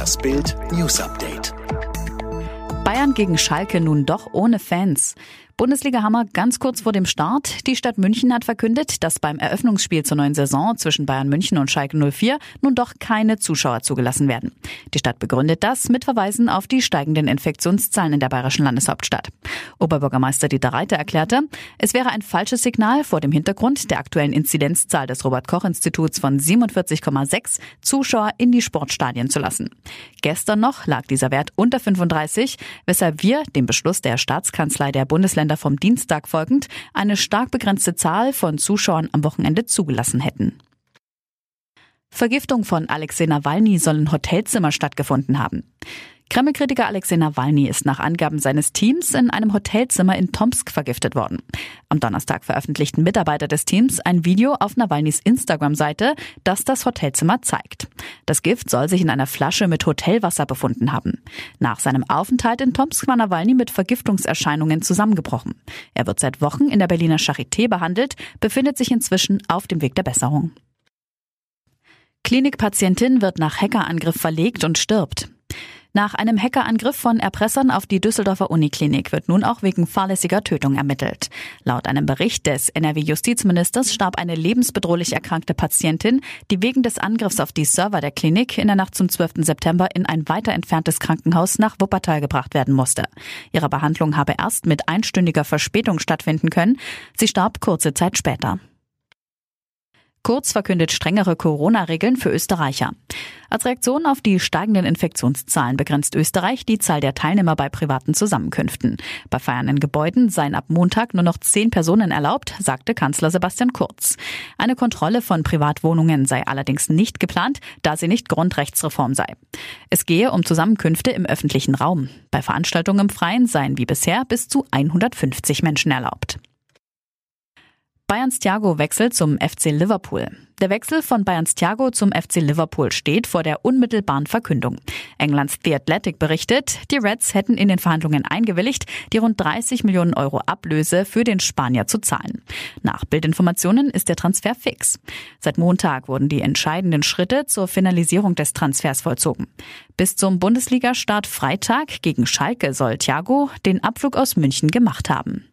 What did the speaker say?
Das Bild News Update. Bayern gegen Schalke nun doch ohne Fans. Bundesliga-Hammer ganz kurz vor dem Start. Die Stadt München hat verkündet, dass beim Eröffnungsspiel zur neuen Saison zwischen Bayern München und Schalke 04 nun doch keine Zuschauer zugelassen werden. Die Stadt begründet das mit Verweisen auf die steigenden Infektionszahlen in der bayerischen Landeshauptstadt. Oberbürgermeister Dieter Reiter erklärte, es wäre ein falsches Signal vor dem Hintergrund der aktuellen Inzidenzzahl des Robert-Koch-Instituts von 47,6 Zuschauer in die Sportstadien zu lassen. Gestern noch lag dieser Wert unter 35, weshalb wir dem Beschluss der Staatskanzlei der Bundesländer Kalender vom Dienstag folgend eine stark begrenzte Zahl von Zuschauern am Wochenende zugelassen hätten. Vergiftung von Alexei Nawalny soll in Hotelzimmer stattgefunden haben. Kreml-Kritiker Alexei Nawalny ist nach Angaben seines Teams in einem Hotelzimmer in Tomsk vergiftet worden. Am Donnerstag veröffentlichten Mitarbeiter des Teams ein Video auf Nawalnys Instagram-Seite, das das Hotelzimmer zeigt. Das Gift soll sich in einer Flasche mit Hotelwasser befunden haben. Nach seinem Aufenthalt in Tomsk war Nawalny mit Vergiftungserscheinungen zusammengebrochen. Er wird seit Wochen in der Berliner Charité behandelt, befindet sich inzwischen auf dem Weg der Besserung. Klinikpatientin wird nach Hackerangriff verlegt und stirbt. Nach einem Hackerangriff von Erpressern auf die Düsseldorfer Uniklinik wird nun auch wegen fahrlässiger Tötung ermittelt. Laut einem Bericht des NRW-Justizministers starb eine lebensbedrohlich erkrankte Patientin, die wegen des Angriffs auf die Server der Klinik in der Nacht zum 12. September in ein weiter entferntes Krankenhaus nach Wuppertal gebracht werden musste. Ihre Behandlung habe erst mit einstündiger Verspätung stattfinden können. Sie starb kurze Zeit später. Kurz verkündet strengere Corona-Regeln für Österreicher. Als Reaktion auf die steigenden Infektionszahlen begrenzt Österreich die Zahl der Teilnehmer bei privaten Zusammenkünften. Bei Feiern in Gebäuden seien ab Montag nur noch zehn Personen erlaubt, sagte Kanzler Sebastian Kurz. Eine Kontrolle von Privatwohnungen sei allerdings nicht geplant, da sie nicht Grundrechtsreform sei. Es gehe um Zusammenkünfte im öffentlichen Raum. Bei Veranstaltungen im Freien seien wie bisher bis zu 150 Menschen erlaubt. Bayerns Thiago wechselt zum FC Liverpool. Der Wechsel von Bayerns Thiago zum FC Liverpool steht vor der unmittelbaren Verkündung. Englands The Athletic berichtet, die Reds hätten in den Verhandlungen eingewilligt, die rund 30 Millionen Euro Ablöse für den Spanier zu zahlen. Nach Bildinformationen ist der Transfer fix. Seit Montag wurden die entscheidenden Schritte zur Finalisierung des Transfers vollzogen. Bis zum Bundesliga-Start Freitag gegen Schalke soll Thiago den Abflug aus München gemacht haben.